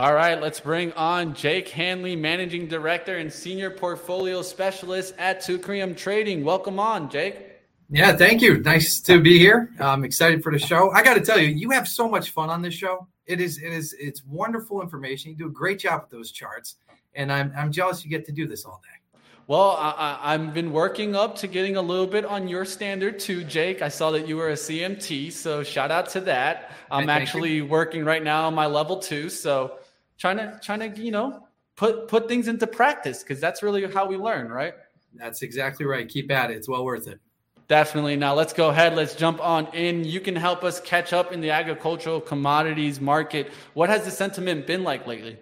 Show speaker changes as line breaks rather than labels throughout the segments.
All right, let's bring on Jake Hanley, Managing Director and Senior Portfolio Specialist at Teucrium Trading. Welcome on, Jake.
Yeah, thank you. Nice to be here. I'm excited for the show. I got to tell you, you have so much fun on this show. It is, it is, it's wonderful information. You do a great job with those charts, and I'm, I'm jealous you get to do this all day.
Well, I, have been working up to getting a little bit on your standard too, Jake. I saw that you were a CMT, so shout out to that. I'm actually you. working right now on my level two, so trying to trying to you know put put things into practice because that's really how we learn, right?
That's exactly right. Keep at it. It's well worth it.
Definitely. Now let's go ahead. Let's jump on in. You can help us catch up in the agricultural commodities market. What has the sentiment been like lately?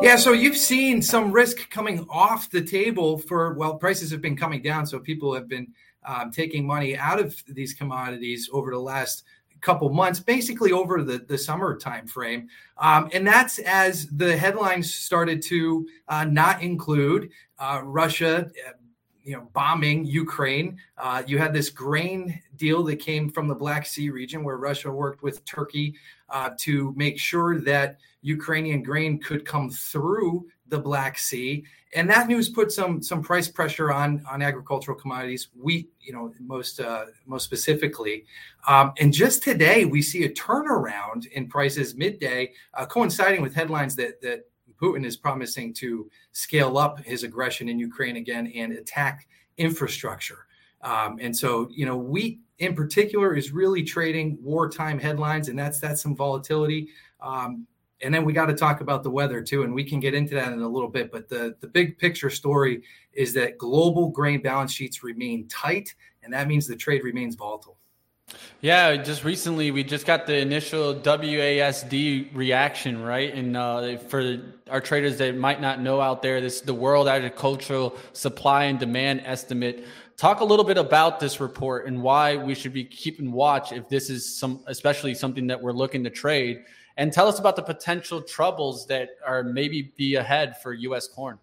Yeah, so you've seen some risk coming off the table for well, prices have been coming down, so people have been um, taking money out of these commodities over the last couple months, basically over the, the summer time frame. Um, and that's as the headlines started to uh, not include uh, Russia you know bombing Ukraine. Uh, you had this grain deal that came from the Black Sea region, where Russia worked with Turkey uh, to make sure that Ukrainian grain could come through the Black Sea, and that news put some some price pressure on on agricultural commodities, wheat, you know, most uh, most specifically. Um, and just today, we see a turnaround in prices midday, uh, coinciding with headlines that that Putin is promising to scale up his aggression in Ukraine again and attack infrastructure. Um, and so, you know, wheat in particular is really trading wartime headlines, and that's that's some volatility. Um, and then we got to talk about the weather too, and we can get into that in a little bit. But the the big picture story is that global grain balance sheets remain tight, and that means the trade remains volatile.
Yeah, just recently we just got the initial WASDE reaction, right? And uh, for our traders that might not know out there, this is the World Agricultural Supply and Demand Estimate. Talk a little bit about this report and why we should be keeping watch if this is some, especially something that we're looking to trade. And tell us about the potential troubles that are maybe be ahead for U.S. corn.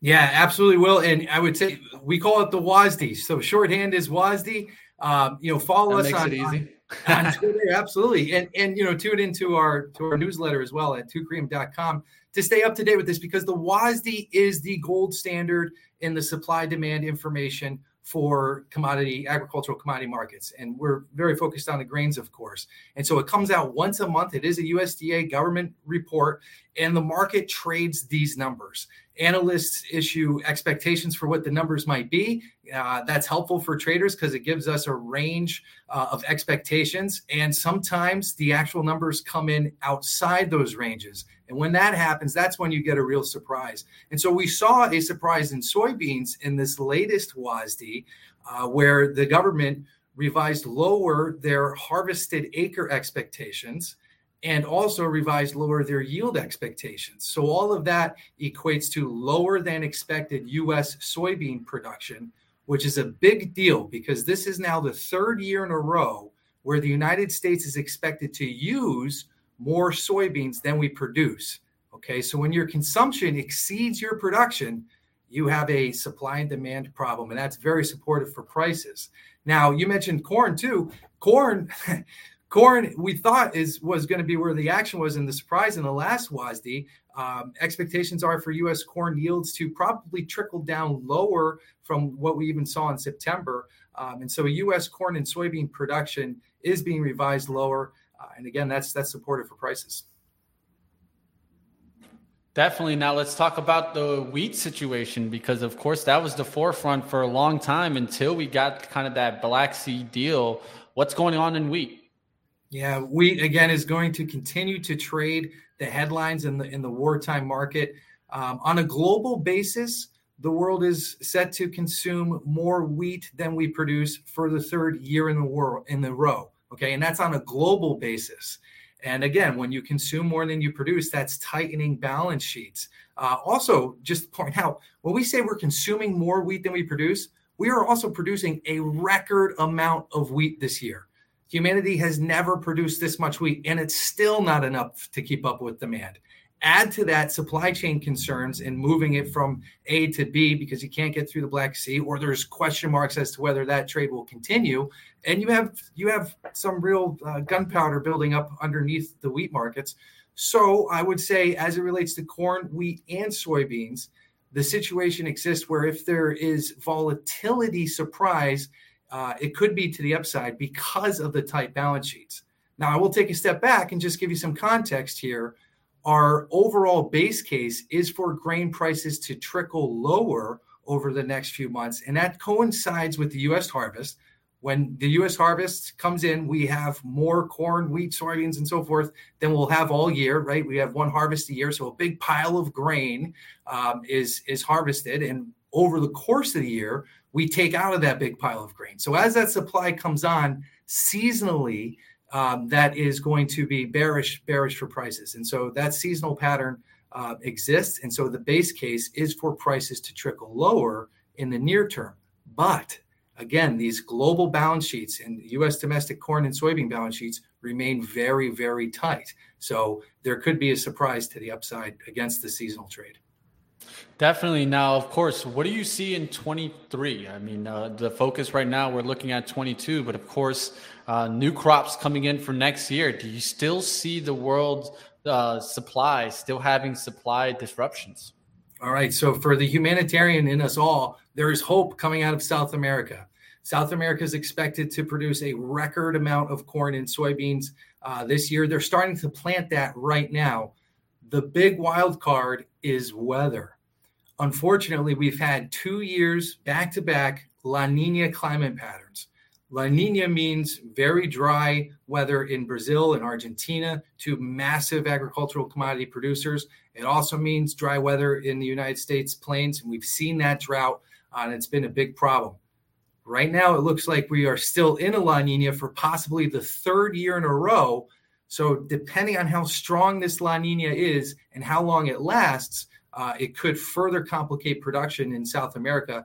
Yeah, absolutely will. And I would say we call it the WASDE. So shorthand is WASDE. Um, you know, follow
that
us
on, on,
on, Twitter, absolutely, and and you know, tune into our to our newsletter as well at teucrium.com to stay up to date with this because the WASDE is the gold standard in the supply demand information for commodity agricultural commodity markets and we're very focused on the grains of course and so it comes out once a month it is a usda government report and the market trades these numbers analysts issue expectations for what the numbers might be. Uh, that's helpful for traders because it gives us a range uh, of expectations. And sometimes the actual numbers come in outside those ranges. And when that happens, that's when you get a real surprise. And so we saw a surprise in soybeans in this latest WASDE, uh, where the government revised lower their harvested acre expectations and also revised lower their yield expectations. So all of that equates to lower than expected US soybean production, which is a big deal because this is now the third year in a row where the United States is expected to use more soybeans than we produce. Okay, so when your consumption exceeds your production, you have a supply and demand problem, and that's very supportive for prices. Now, you mentioned corn too. Corn Corn, we thought is was going to be where the action was, and the surprise in the last WASDE. Um, expectations are for U.S. corn yields to probably trickle down lower from what we even saw in September, um, and so U.S. corn and soybean production is being revised lower, and again, that's that's supportive for prices.
Definitely. Now let's talk about the wheat situation because, of course, that was the forefront for a long time until we got kind of that Black Sea deal. What's going on in wheat?
Yeah, wheat again is going to continue to trade the headlines in the in the wartime market. Um, on a global basis, the world is set to consume more wheat than we produce for the third year in the world in the row. Okay, and that's on a global basis. And again, when you consume more than you produce, that's tightening balance sheets. Uh, also, just point out when we say we're consuming more wheat than we produce, we are also producing a record amount of wheat this year. Humanity has never produced this much wheat, and it's still not enough to keep up with demand. Add to that supply chain concerns and moving it from A to B because you can't get through the Black Sea, or there's question marks as to whether that trade will continue. And you have you have some real uh, gunpowder building up underneath the wheat markets. So I would say, as it relates to corn, wheat, and soybeans, the situation exists where if there is volatility surprise, uh, it could be to the upside because of the tight balance sheets. Now, I will take a step back and just give you some context here. Our overall base case is for grain prices to trickle lower over the next few months, and that coincides with the U.S. harvest. When the U.S. harvest comes in, we have more corn, wheat, soybeans, and so forth than we'll have all year. Right? We have one harvest a year, so a big pile of grain um, is is harvested, and over the course of the year, we take out of that big pile of grain. So as that supply comes on seasonally, um, that is going to be bearish, bearish for prices. And so that seasonal pattern uh, exists. And so the base case is for prices to trickle lower in the near term. But again, these global balance sheets and US domestic corn and soybean balance sheets remain very, very tight. So there could be a surprise to the upside against the seasonal trade.
Definitely. Now, of course, what do you see in 23? I mean, uh, the focus right now, we're looking at 22, but of course, uh, new crops coming in for next year. Do you still see the world uh, supply still having supply disruptions?
All right. So, for the humanitarian in us all, there is hope coming out of South America. South America is expected to produce a record amount of corn and soybeans uh, this year. They're starting to plant that right now. The big wild card is weather unfortunately, we've had two years back to back La Nina climate patterns. La Nina means very dry weather in Brazil and Argentina, two massive agricultural commodity producers. It also means dry weather in the United States plains, and we've seen that drought, uh, and it's been a big problem. Right now, it looks like we are still in a La Nina for possibly the third year in a row. So, depending on how strong this La Nina is and how long it lasts, uh, it could further complicate production in South America.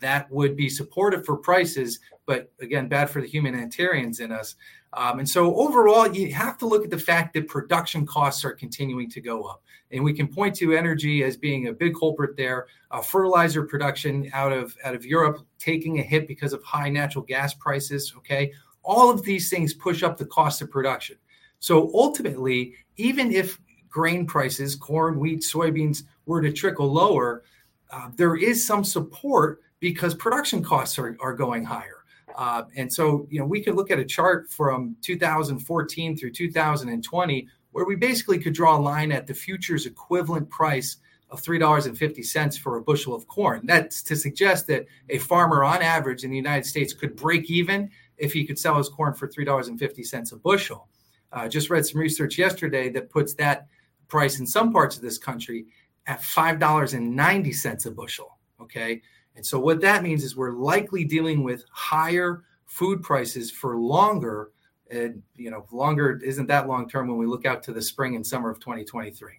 That would be supportive for prices, but again, bad for the humanitarians in us. Um, and so, overall, you have to look at the fact that production costs are continuing to go up. And we can point to energy as being a big culprit there. Uh, fertilizer production out of out of Europe taking a hit because of high natural gas prices. Okay, all of these things push up the cost of production. So ultimately, even if grain prices, corn, wheat, soybeans, were to trickle lower, uh, there is some support because production costs are, are going higher. Uh, and so, you know, we could look at a chart from 2014 through 2020 where we basically could draw a line at the futures equivalent price of $3.50 for a bushel of corn. That's to suggest that a farmer on average in the United States could break even if he could sell his corn for $3.50 a bushel. Uh, just read some research yesterday that puts that price in some parts of this country at $5.90 a bushel. Okay. And so what that means is we're likely dealing with higher food prices for longer. And, you know, longer isn't that long term when we look out to the spring and summer of 2023.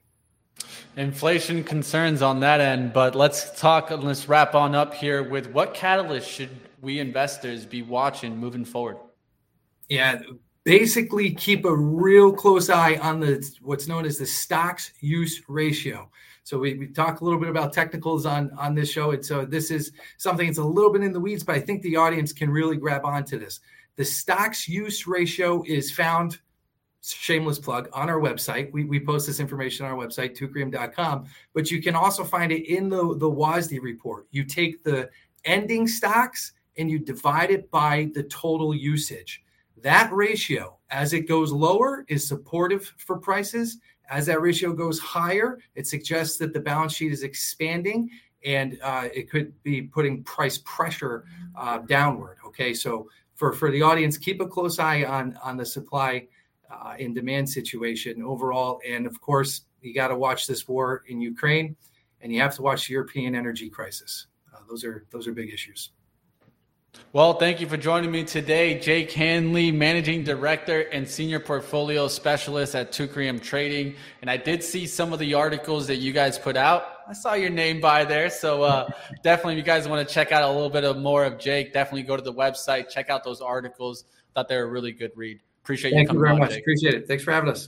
Inflation concerns on that end, but let's talk, and let's wrap on up here with what catalyst should we investors be watching moving forward?
Yeah, basically keep a real close eye on the what's known as the stocks use ratio. So we, we talk a little bit about technicals on on this show, and so this is something that's a little bit in the weeds, but I think the audience can really grab onto this. The stocks use ratio is found shameless plug on our website. We, we post this information on our website, teucrium.com, but you can also find it in the, the WASDE report. You take the ending stocks and you divide it by the total usage. That ratio, as it goes lower, is supportive for prices. As that ratio goes higher, it suggests that the balance sheet is expanding and uh, it could be putting price pressure uh, downward. Okay, so for, for the audience, keep a close eye on, on the supply uh, and demand situation overall. And of course, you got to watch this war in Ukraine and you have to watch the European energy crisis. Uh, those are those are big issues.
Well, thank you for joining me today, Jake Hanley, Managing Director and Senior Portfolio Specialist at Teucrium Trading. And I did see some of the articles that you guys put out. I saw your name by there. So uh, definitely, if you guys want to check out a little bit of more of Jake, definitely go to the website, check out those articles. Thought they were a really good read. Appreciate
Thank
you Thank
you very much. Jake. Appreciate it. Thanks for having us.